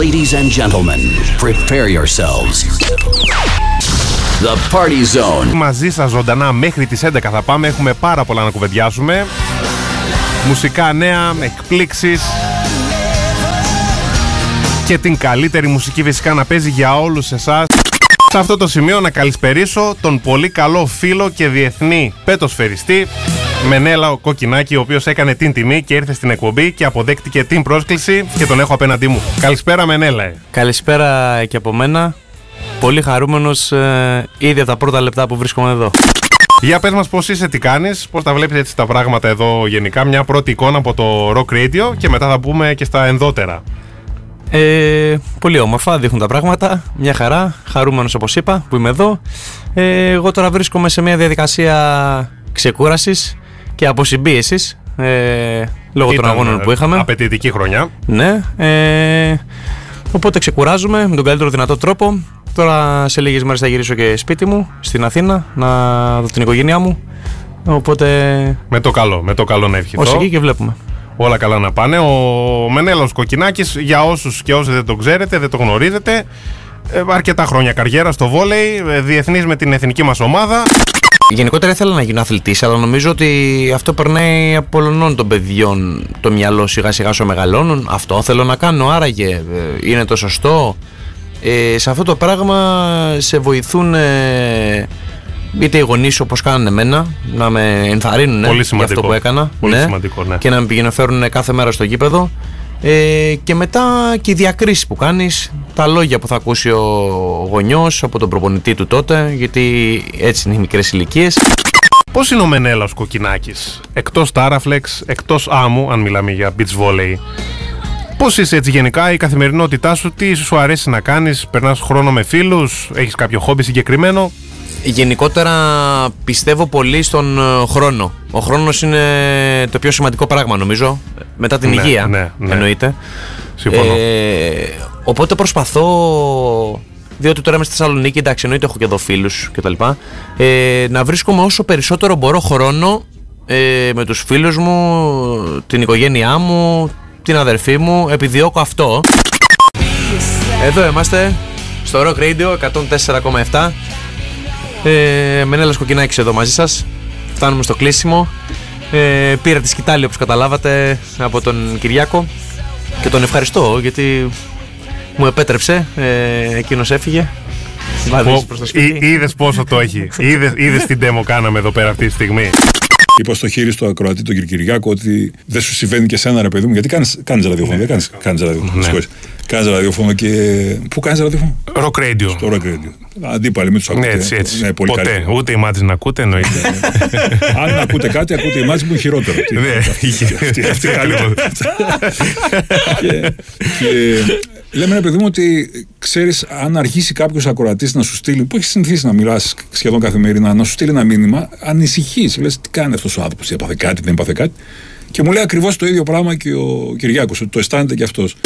Ladies and gentlemen, prepare yourselves. The Party Zone. Μαζί σας ζωντανά μέχρι τις 11 θα πάμε. Έχουμε πάρα πολλά να κουβεντιάσουμε. Μουσικά νέα, εκπλήξεις. Και την καλύτερη μουσική φυσικά να παίζει για όλους εσάς. Σε αυτό το σημείο να καλησπερίσω τον πολύ καλό φίλο και διεθνή πέτοσφαιριστή Μενέλα Κοκκινάκη, ο οποίος έκανε την τιμή και ήρθε στην εκπομπή και αποδέχτηκε την πρόσκληση και τον έχω απέναντί μου. Καλησπέρα, Μενέλα. Καλησπέρα και από μένα. Πολύ χαρούμενος ε, ήδη από τα πρώτα λεπτά που βρίσκομαι εδώ. Για πες μας πώς είσαι, τι κάνεις, πώς τα βλέπεις έτσι τα πράγματα εδώ γενικά, μια πρώτη εικόνα από το Rock Radio και μετά θα πούμε και στα ενδότερα. Ε, πολύ όμορφα δείχνουν τα πράγματα, μια χαρά, χαρούμενος όπως είπα που είμαι εδώ. Ε, εγώ τώρα βρίσκομαι σε μια διαδικασία ξεκούρασης και αποσυμπίεσης ε, λόγω των αγώνων που είχαμε. Απαιτητική χρονιά. Ναι, ε, οπότε ξεκουράζουμε με τον καλύτερο δυνατό τρόπο. Τώρα σε λίγες μέρες θα γυρίσω και σπίτι μου στην Αθήνα να δω την οικογένειά μου. Οπότε. Με το καλό, με το καλό να ευχηθώ. Ως εκεί και βλέπουμε. Όλα καλά να πάνε. Ο Μενέλος Κοκκινάκης, για όσους και όσοι δεν το ξέρετε, δεν το γνωρίζετε, ε, αρκετά χρόνια καριέρα στο βόλεϊ, ε, διεθνής με την εθνική μας ομάδα. Γενικότερα ήθελα να γίνω αθλητής, αλλά νομίζω ότι αυτό περνάει από πολλών των παιδιών το μυαλό σιγά σιγά όσο μεγαλώνουν. Αυτό θέλω να κάνω, άραγε ε, είναι το σωστό. Ε, σε αυτό το πράγμα σε βοηθούν ε, είτε οι γονείς όπως κάνανε εμένα να με ενθαρρύνουν Πολύ για αυτό που έκανα Πολύ σημαντικό, ναι. και να με πηγαίνουν κάθε μέρα στο γήπεδο. Ε, και μετά και οι διακρίσει που κάνεις, τα λόγια που θα ακούσει ο γονιός από τον προπονητή του τότε, γιατί έτσι είναι οι μικρές ηλικίες. Πώς είναι ο Μενέλα Κοκκινάκης, εκτός Τάραφλεξ, εκτός άμμου, αν μιλάμε για beach volley, Πώς είσαι έτσι γενικά, η καθημερινότητά σου, τι σου αρέσει να κάνεις, περνάς χρόνο με φίλους, έχεις κάποιο χόμπι συγκεκριμένο; Γενικότερα πιστεύω πολύ στον ε, χρόνο. Ο χρόνος είναι το πιο σημαντικό πράγμα νομίζω. Μετά την Ναι, υγεία ναι, ναι. εννοείται. Συμφωνώ. Ε, οπότε προσπαθώ, διότι τώρα είμαι στη Θεσσαλονίκη, εντάξει εννοείται έχω και εδώ φίλους κτλ. Ε, να βρίσκομαι όσο περισσότερο μπορώ χρόνο ε, με τους φίλους μου, την οικογένειά μου, την αδερφή μου. Επιδιώκω αυτό. Εδώ είμαστε στο Rock Radio 104,7 ε, Μενέλας Κοκκινάκης εδώ μαζί σας. Φτάνουμε στο κλείσιμο. Ε, Πήρα τη σκητάλη όπως καταλάβατε Από τον Κυριάκο. Και τον ευχαριστώ γιατί Μου επέτρεψε. Ε, Εκείνος έφυγε. Βάδεις προς το σπίτι. Είδες πόσο το έχει. Είδες την demo κάναμε εδώ πέρα αυτή τη στιγμή. Είπα στο χείρι στο ακροατή τον κύριο Κυριάκο ότι δεν σου συμβαίνει και σένα ρε παιδί μου, γιατί κάνεις ραδιόφωνο. Δεν κάνεις κάνεις ραδιόφωνο. Ναι. Κάνεις ραδιόφωνο και. Πού κάνεις ραδιόφωνο; Rock Radio. Στο Rock Radio. Αντίπαλοι, μην τους ακούτε. Ναι, έτσι, έτσι. Ναι, πολύ Ποτέ. καλύτερα. Ούτε η μάτια να ακούτε, εννοείται. Αν ακούτε κάτι, ακούτε η μάτια μου χειρότερο. Τι- Ναι, αυτή- αυτή- αυτή καλύτερα. ακριβώς. και, και λέμε ρε παιδί μου ότι ξέρεις, αν αργήσει κάποιος ακροατής να σου στείλει, που έχεις συνηθίσει να μιλάς σχεδόν καθημερινά, να σου στείλει ένα μήνυμα, ανησυχείς. Λες, τι κάνει αυτός ο άνθρωπος, έπαθε κάτι, δεν έπαθε κάτι. Και μου λέει ακριβώς το ίδιο πράγμα και ο Κυριάκος, ότι το αισθάνεται και αυτός.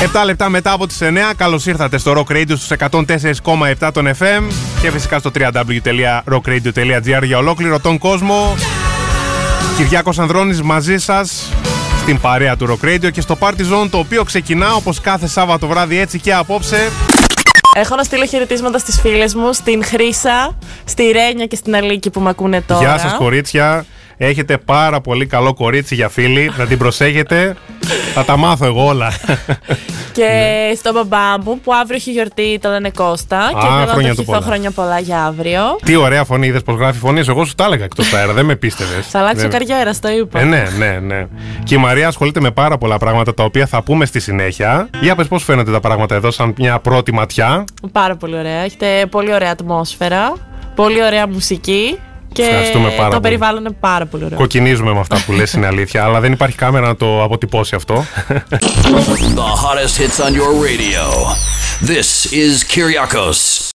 7 λεπτά μετά από τις 9, καλώς ήρθατε στο Rock Radio στους 104,7 των FM και φυσικά στο www.rockradio.gr για ολόκληρο τον κόσμο. Κυριάκος Ανδρώνης μαζί σας στην παρέα του Rock Radio και στο Party Zone το οποίο ξεκινά όπως κάθε Σάββατο βράδυ έτσι και απόψε. Έχω να στείλω χαιρετίσματα στις φίλες μου, στην Χρύσα, στη Ρένια και στην Αλίκη που με ακούνε τώρα. Γεια σας κορίτσια. Έχετε πάρα πολύ καλό κορίτσι για φίλη. Να την προσέχετε. Θα τα μάθω εγώ όλα. Και στο μπαμπά μου που αύριο έχει γιορτή, το λένε Κώστα. και χρόνια θέλω να του το ευχηθώ πολλά. χρόνια πολλά για αύριο. Τι ωραία φωνή, είδες πώ γράφει φωνής. Εγώ σου τα έλεγα εκτός αέρα, δεν με πίστευες. Θα αλλάξει ο καριέρας, το είπα. Ε, ναι, ναι, ναι. Και η Μαρία ασχολείται με πάρα πολλά πράγματα τα οποία θα πούμε στη συνέχεια. Για πες πώς φαίνονται τα πράγματα εδώ, σαν μια πρώτη ματιά. Πάρα πολύ ωραία. Έχετε πολύ ωραία ατμόσφαιρα, πολύ ωραία μουσική. Και Ευχαριστούμε πάρα το πολύ. περιβάλλον είναι πάρα πολύ ωραίο. Κοκκινίζουμε με αυτά που λες, είναι αλήθεια, αλλά δεν υπάρχει κάμερα να το αποτυπώσει αυτό. The hottest hits on your radio. This is Kyriakos.